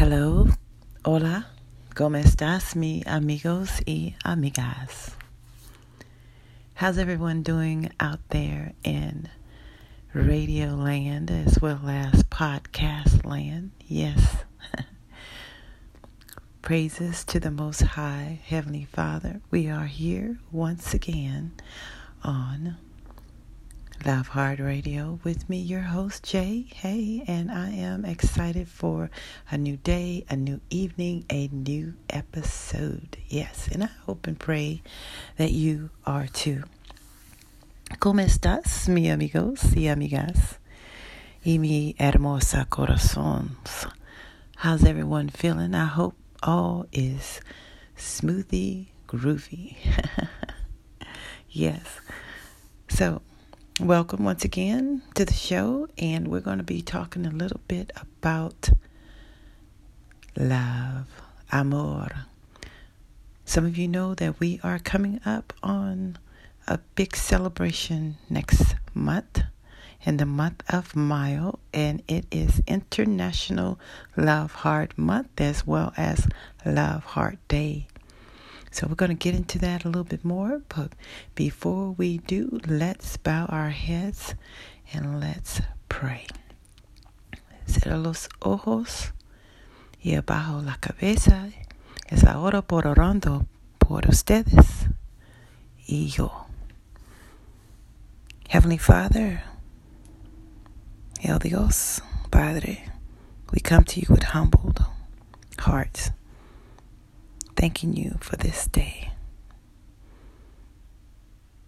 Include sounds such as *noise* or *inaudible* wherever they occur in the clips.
Hello, hola, ¿cómo estás, mi amigos y amigas? How's everyone doing out there in radio land as well as podcast land? Yes. *laughs* Praises to the Most High Heavenly Father. We are here once again on Love Heart Radio with me, your host, Jay. Hey, and I am excited for a new day, a new evening, a new episode. Yes, and I hope and pray that you are too. ¿Cómo estás, mi amigos y amigas? Y mi hermosa corazones. How's everyone feeling? I hope all is smoothie groovy. *laughs* yes. So, Welcome once again to the show, and we're going to be talking a little bit about love, amor. Some of you know that we are coming up on a big celebration next month, in the month of Mayo, and it is International Love Heart Month as well as Love Heart Day. So we're going to get into that a little bit more. But before we do, let's bow our heads and let's pray. Cierra los ojos y abajo la cabeza. Es ahora por orando por ustedes y yo. Heavenly Father, El Dios, Padre, we come to you with humbled hearts thanking you for this day.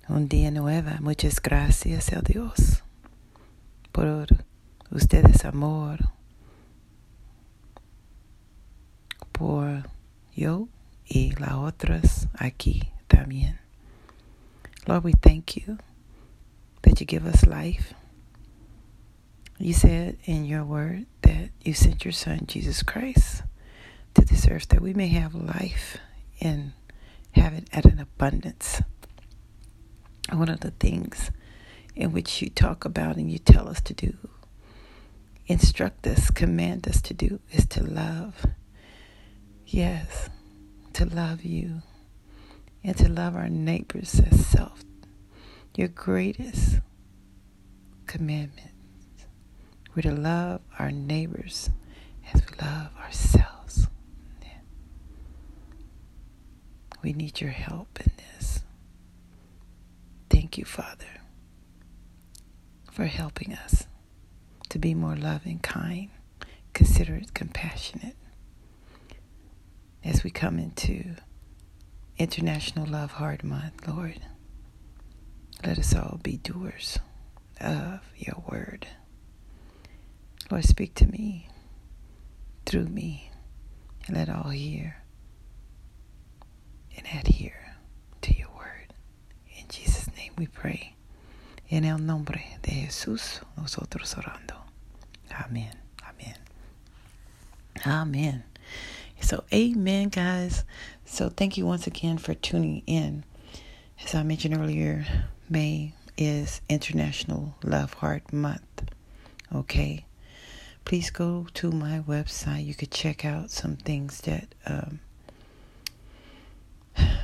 Un día nuevo. Muchas gracias a Dios por ustedes amor, por yo y las otras aquí también. Lord, we thank you that you give us life. You said in your word that you sent your son, Jesus Christ to this earth that we may have life and have it at an abundance. One of the things in which you talk about and you tell us to do, instruct us, command us to do, is to love. Yes, to love you and to love our neighbors as self. Your greatest commandment. We're to love our neighbors as we love ourselves. We need your help in this. Thank you, Father, for helping us to be more loving, kind, considerate, compassionate as we come into International Love Heart Month, Lord. Let us all be doers of your word. Lord, speak to me through me, and let all hear and adhere to your word. In Jesus' name we pray. En el nombre de Jesús, nosotros orando. Amen. Amen. Amen. So, amen, guys. So, thank you once again for tuning in. As I mentioned earlier, May is International Love Heart Month. Okay. Please go to my website. You could check out some things that um,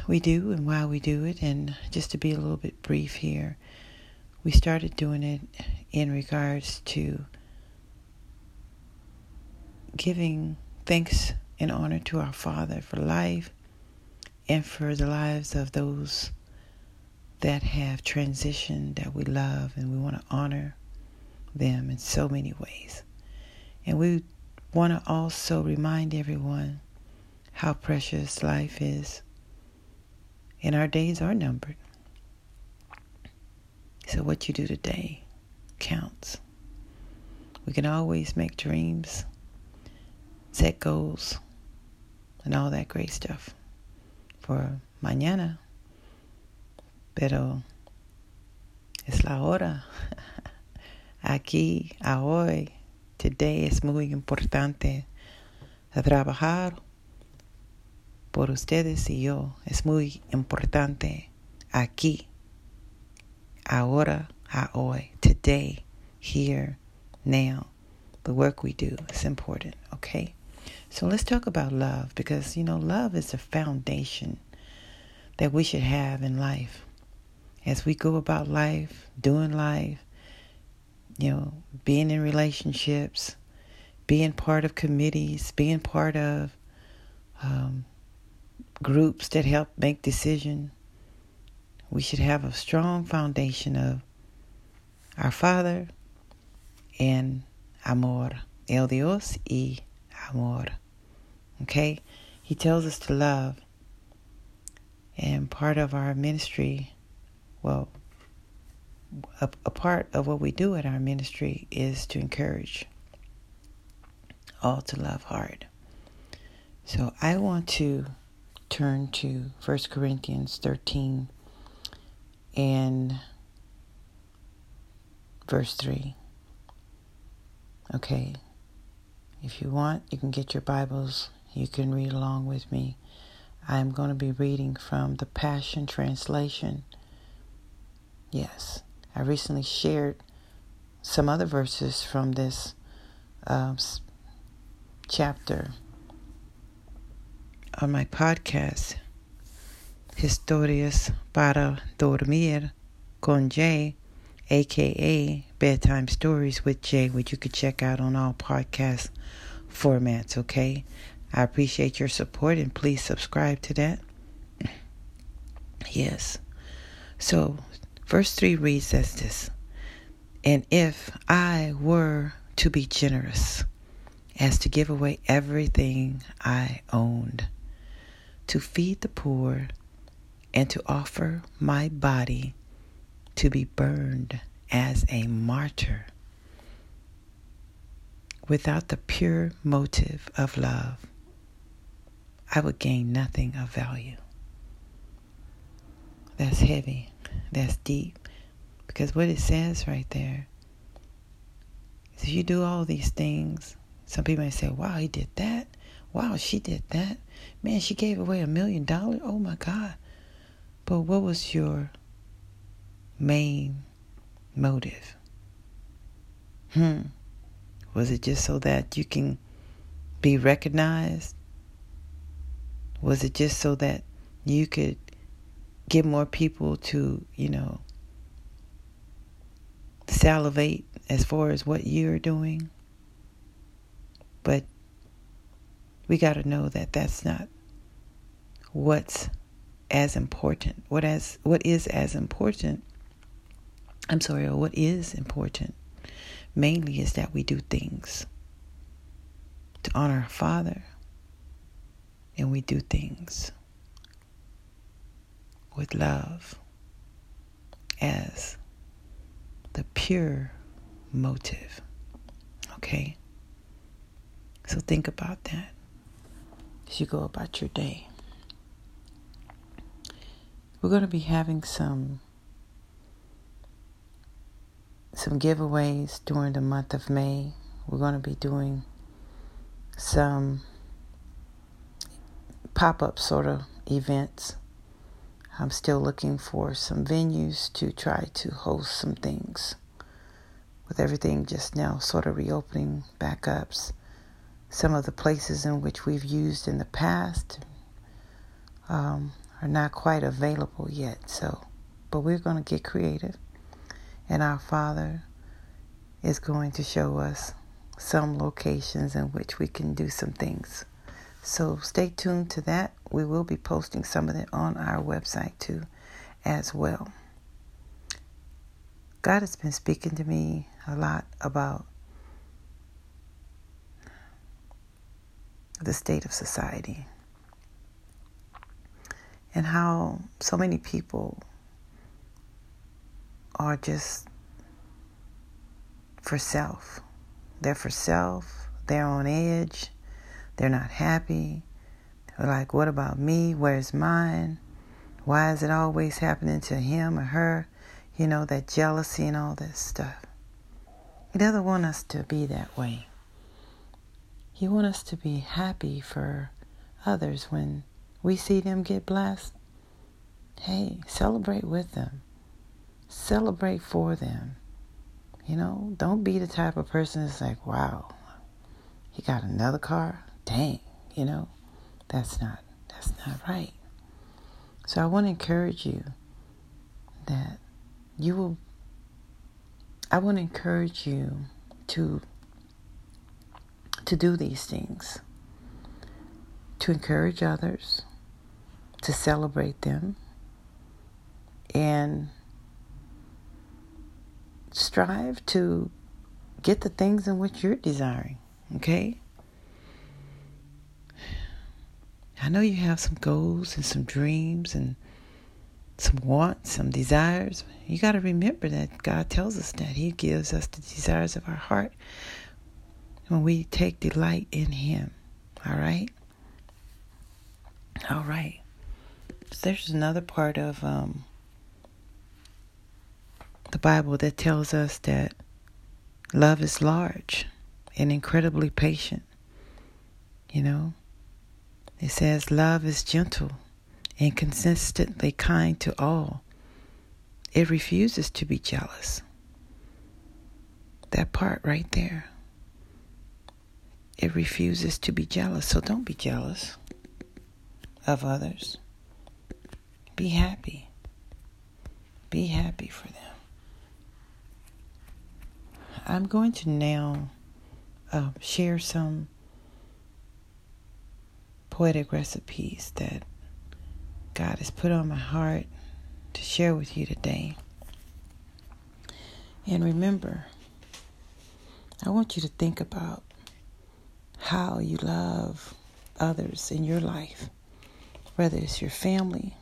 we do and why we do it. And just to be a little bit brief here, we started doing it in regards to giving thanks and honor to our Father for life and for the lives of those that have transitioned that we love and we want to honor them in so many ways. And we want to also remind everyone how precious life is and our days are numbered. So, what you do today counts. We can always make dreams, set goals, and all that great stuff for mañana. Pero es la hora. *laughs* Aquí, hoy, today es muy importante trabajar por ustedes y yo es muy importante aquí, ahora, a hoy, today, here, now. The work we do is important, okay? So let's talk about love because, you know, love is the foundation that we should have in life. As we go about life, doing life, you know, being in relationships, being part of committees, being part of um, groups that help make decisions, we should have a strong foundation of our Father and amor. El Dios y amor. Okay? He tells us to love. And part of our ministry, well, a, a part of what we do at our ministry is to encourage all to love hard. So I want to turn to 1 Corinthians 13 and verse 3. Okay. If you want, you can get your Bibles. You can read along with me. I am going to be reading from the Passion Translation. Yes, I recently shared some other verses from this uh, chapter on my podcast, Historias para Dormir con Jay, aka Bedtime Stories with Jay, which you could check out on all podcast formats, okay? I appreciate your support and please subscribe to that. Yes. So, verse 3 reads as this And if I were to be generous, as to give away everything I owned, to feed the poor, and to offer my body to be burned as a martyr without the pure motive of love, I would gain nothing of value. That's heavy. That's deep. Because what it says right there is if you do all these things, some people may say, wow, he did that. Wow, she did that. Man, she gave away a million dollars. Oh my God. But what was your main motive? Hmm. Was it just so that you can be recognized? Was it just so that you could get more people to, you know, salivate as far as what you're doing? But we got to know that that's not what's as important. What as what is as important? I'm sorry, or what is important mainly is that we do things to honor our Father, and we do things with love as the pure motive. Okay? So think about that as you go about your day. We're going to be having some some giveaways during the month of May. We're going to be doing some pop up sort of events. I'm still looking for some venues to try to host some things. With everything just now sort of reopening back ups, some of the places in which we've used in the past um, are not quite available yet. So, but we're going to get creative and our Father is going to show us some locations in which we can do some things. So stay tuned to that. We will be posting some of it on our website too, as well. God has been speaking to me a lot about the state of society and how so many people are just for self. They're for self. They're on edge. They're not happy. They're like, what about me? Where's mine? Why is it always happening to him or her? You know, that jealousy and all this stuff. He doesn't want us to be that way. He wants us to be happy for others when we see them get blessed. Hey, celebrate with them. Celebrate for them. You know, don't be the type of person that's like, wow, he got another car. dang, you know, that's not that's not right. So I want to encourage you that you will I want to encourage you to to do these things. To encourage others, to celebrate them, and strive to get the things in which you're desiring, okay? I know you have some goals and some dreams and some wants, some desires. You got to remember that God tells us that He gives us the desires of our heart when we take delight in Him. All right? All right. So there's another part of um, the Bible that tells us that love is large and incredibly patient. You know, it says love is gentle and consistently kind to all. It refuses to be jealous. That part right there. It refuses to be jealous. So don't be jealous of others. Be happy. Be happy for them. I'm going to now uh, share some poetic recipes that God has put on my heart to share with you today. And remember, I want you to think about how you love others in your life, whether it's your family,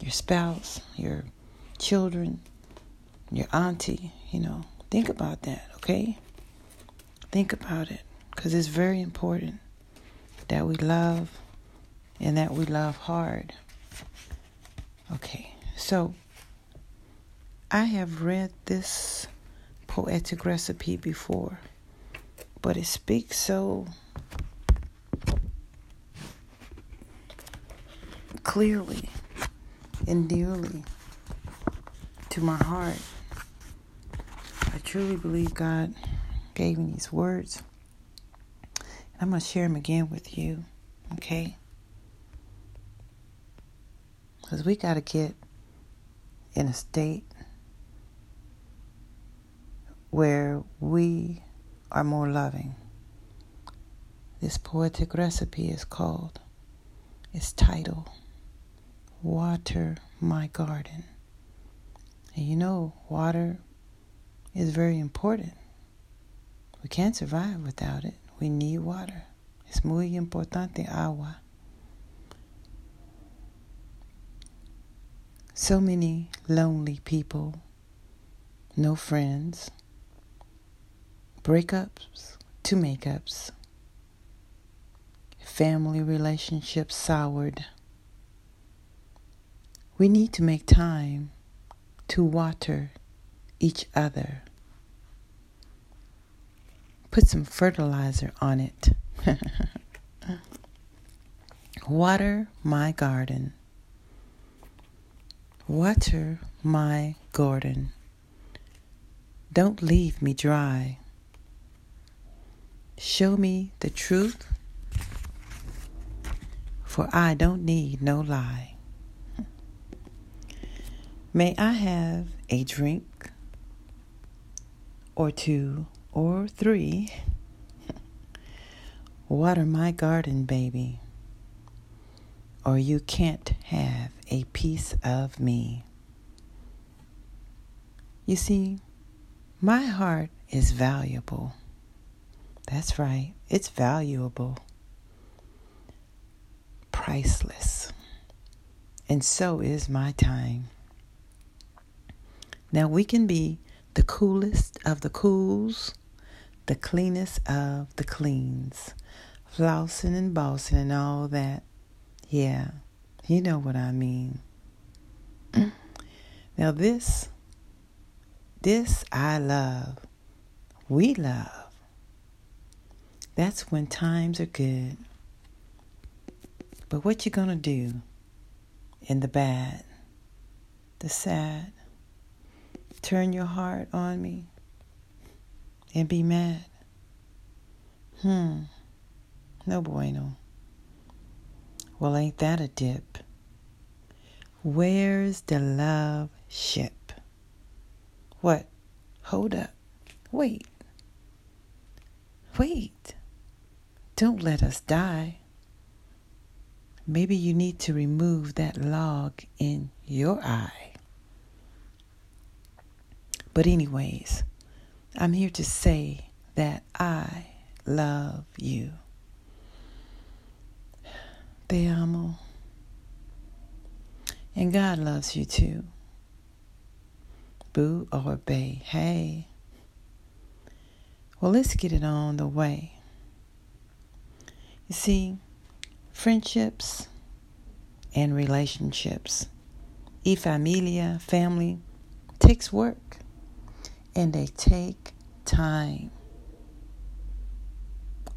your spouse, your children, your auntie, you know, Think about that, okay? Think about it because it's very important that we love and that we love hard. Okay, so I have read this poetic recipe before, but it speaks so clearly and dearly to my heart I truly believe God gave me these words. And I'm going to share them again with you, okay? Because we got to get in a state where we are more loving. This poetic recipe is called, its title, Water My Garden. And you know, water is very important. We can't survive without it. We need water. Es muy importante agua. So many lonely people, no friends, breakups to makeups, family relationships soured. We need to make time to water each other. Put some fertilizer on it. *laughs* Water my garden. Water my garden. Don't leave me dry. Show me the truth, for I don't need no lie. May I have a drink or two or three. Water my garden, baby, or you can't have a piece of me. You see, my heart is valuable. That's right, it's valuable, priceless, and so is my time. Now we can be the coolest of the cools, the cleanest of the cleans, flossing and bossing and all that. Yeah, you know what I mean. Now, this, this I love. We love. That's when times are good. But what you gonna do in the bad, the sad, turn your heart on me and be mad? Hmm. No bueno. Well, ain't that a dip? Where's the love ship? What? Hold up. Wait. Wait. Don't let us die. Maybe you need to remove that log in your eye. But, anyways, I'm here to say that I love you. Te amo. And God loves you too. Boo or bay. Hey. Well, let's get it on the way. You see, friendships and relationships, e familia, family, takes work and they take time.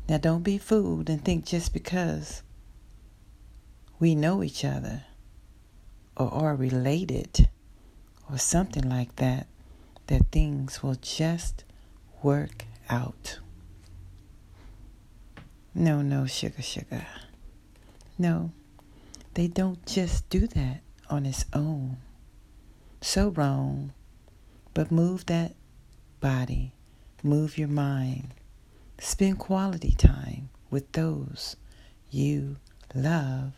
Now, don't be fooled and think just because we know each other or are related or something like that, that things will just work out. No, no, sugar, sugar. No, they don't just do that on its own. So wrong. But move that body, move your mind, spend quality time with those you love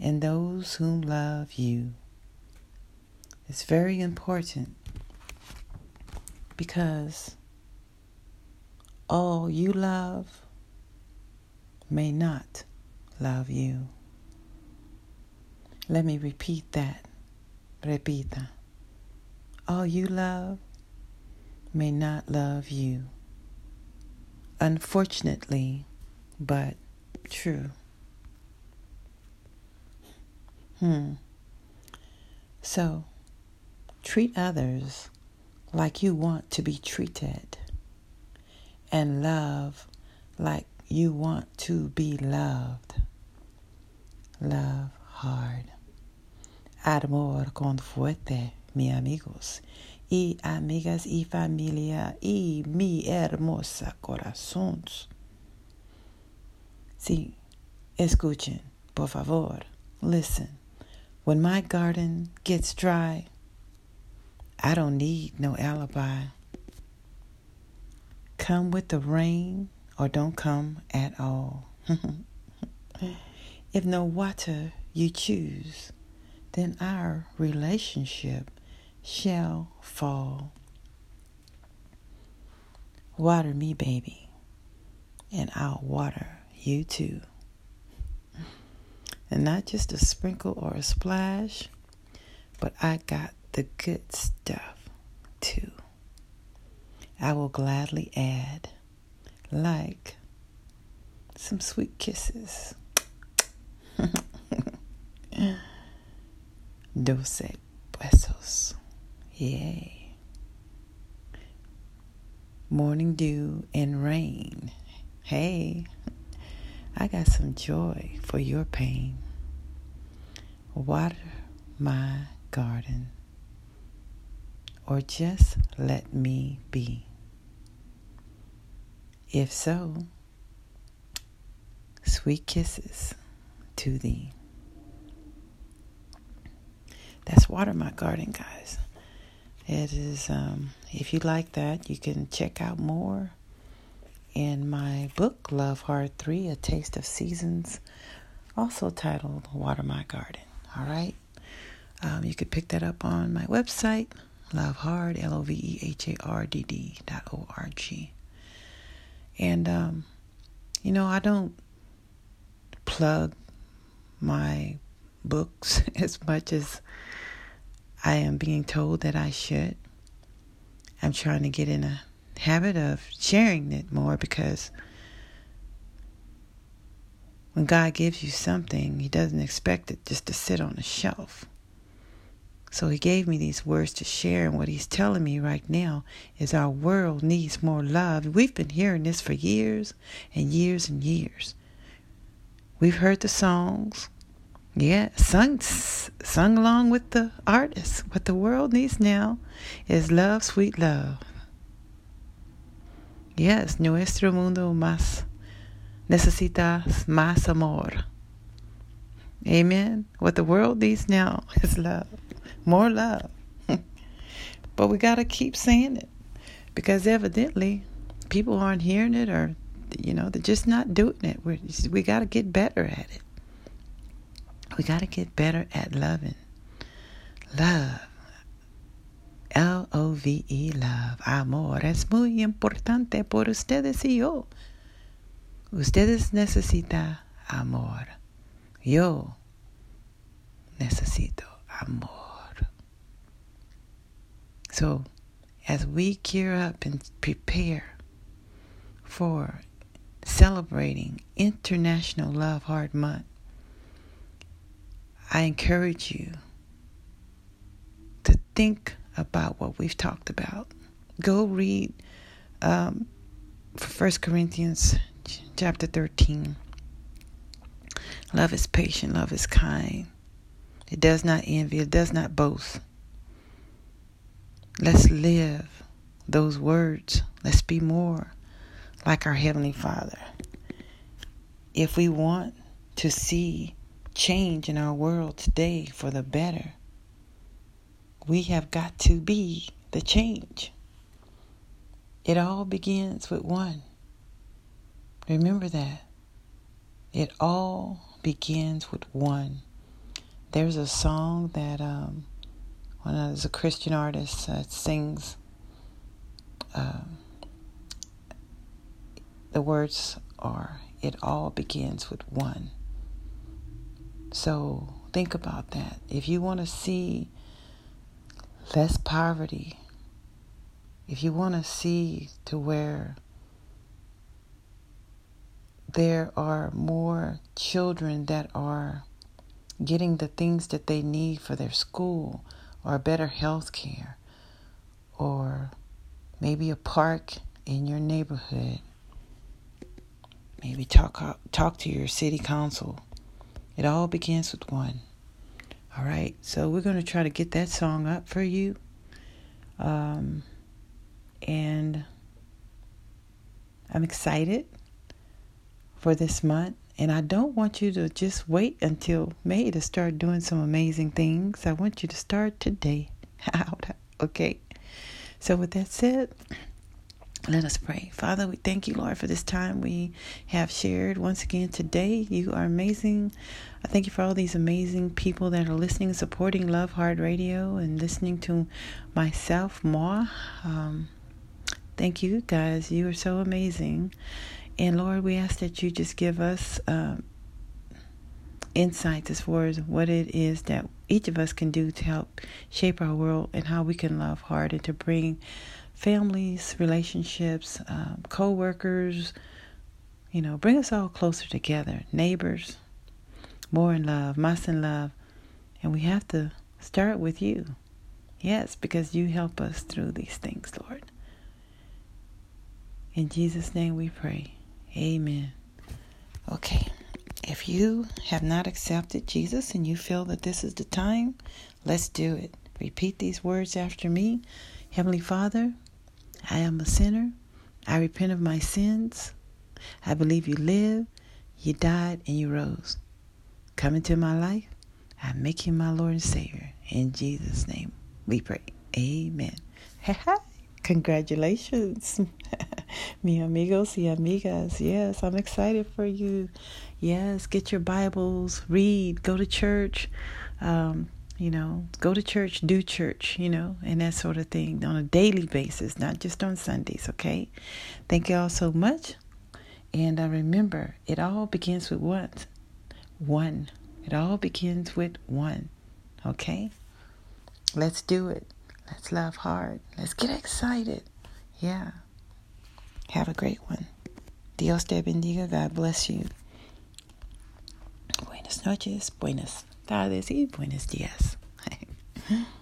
and those whom love you. It's very important because all you love may not love you. Let me repeat that. Repita. All you love may not love you. Unfortunately, but true. Hmm. So, treat others like you want to be treated, and love like you want to be loved. Love hard. Amor con fuerte, mi amigos y amigas y familia y mi hermosa corazones. Sí, escuchen, por favor, listen. When my garden gets dry, I don't need no alibi. Come with the rain or don't come at all. *laughs* if no water you choose, then our relationship shall fall. Water me, baby, and I'll water you too. *laughs* And not just a sprinkle or a splash, but I got the good stuff too. I will gladly add, like some sweet kisses. *laughs* Doce besos. Yay. Morning dew and rain. Hey, I got some joy for your pain. Water my garden, or just let me be. If so, sweet kisses to thee. That's Water My Garden, guys. It is, um, if you like that, you can check out more in my book, Love Hard 3 A Taste of Seasons, also titled Water My Garden. All right. Um, you could pick that up on my website, Love Hard, L O V E H A R D D dot O R G. And, um, you know, I don't plug my books *laughs* as much as I am being told that I should. I'm trying to get in a habit of sharing it more because when God gives you something, He doesn't expect it just to sit on a shelf. So He gave me these words to share, and what He's telling me right now is our world needs more love. We've been hearing this for years and years and years. We've heard the songs, yeah, sung sung along with the artists. What the world needs now is love, sweet love. Yes, nuestro mundo más necesitas más amor. Amen. What the world needs now is love, more love. *laughs* but we got to keep saying it because evidently people aren't hearing it or, you know, they're just not doing it. We're, we got to get better at it. We got to get better at loving. Love. L O V E, love. Amor. Es muy importante por ustedes y yo. Ustedes necesitan amor. Yo necesito amor. So, as we gear up and prepare for celebrating International Love Heart Month, I encourage you to think about what we've talked about. Go read um, 1 Corinthians chapter 13. Love is patient, love is kind. It does not envy, it does not boast. Let's live those words. Let's be more like our Heavenly Father. If we want to see change in our world today for the better, we have got to be the change. It all begins with one. Remember that. It all begins with one. There's a song that um, one of a Christian artist uh, sings. Um, the words are, "It all begins with one." So think about that. If you want to see less poverty, if you want to see to where there are more children that are getting the things that they need for their school or better health care or maybe a park in your neighborhood. Maybe talk talk to your city council. It all begins with one. All right so we're to try to get that song up for you. Um, and i'm excited for this month. And I don't want you to just wait until May to start doing some amazing things. I want you to start today. *laughs* Out, okay. So, with that said, let us pray. Father, we thank you, Lord, for this time we have shared once again today. You are amazing. I thank you for all these amazing people that are listening, supporting Love Heart Radio, and listening to myself more. Um, thank you, guys. You are so amazing. And Lord, we ask that you just give us um, insights as far as what it is that each of us can do to help shape our world and how we can love hard and to bring families, relationships, um, co workers, you know, bring us all closer together, neighbors, more in love, más in love. And we have to start with you. Yes, because you help us through these things, Lord. In Jesus' name we pray. Amen. Okay. If you have not accepted Jesus and you feel that this is the time, let's do it. Repeat these words after me Heavenly Father, I am a sinner. I repent of my sins. I believe you live, you died, and you rose. Come into my life. I make you my Lord and Savior. In Jesus' name we pray. Amen. *laughs* Congratulations. *laughs* *laughs* Mi amigos y amigas. Yes, I'm excited for you. Yes, get your Bibles, read, go to church. Um, you know, go to church, do church, you know, and that sort of thing on a daily basis, not just on Sundays, okay? Thank you all so much. And I remember, it all begins with what? One. It all begins with one, okay? Let's do it. Let's love hard. Let's get excited. Yeah. Have a great one. Dios te bendiga. God bless you. Buenas noches, buenas tardes y buenos días. *laughs*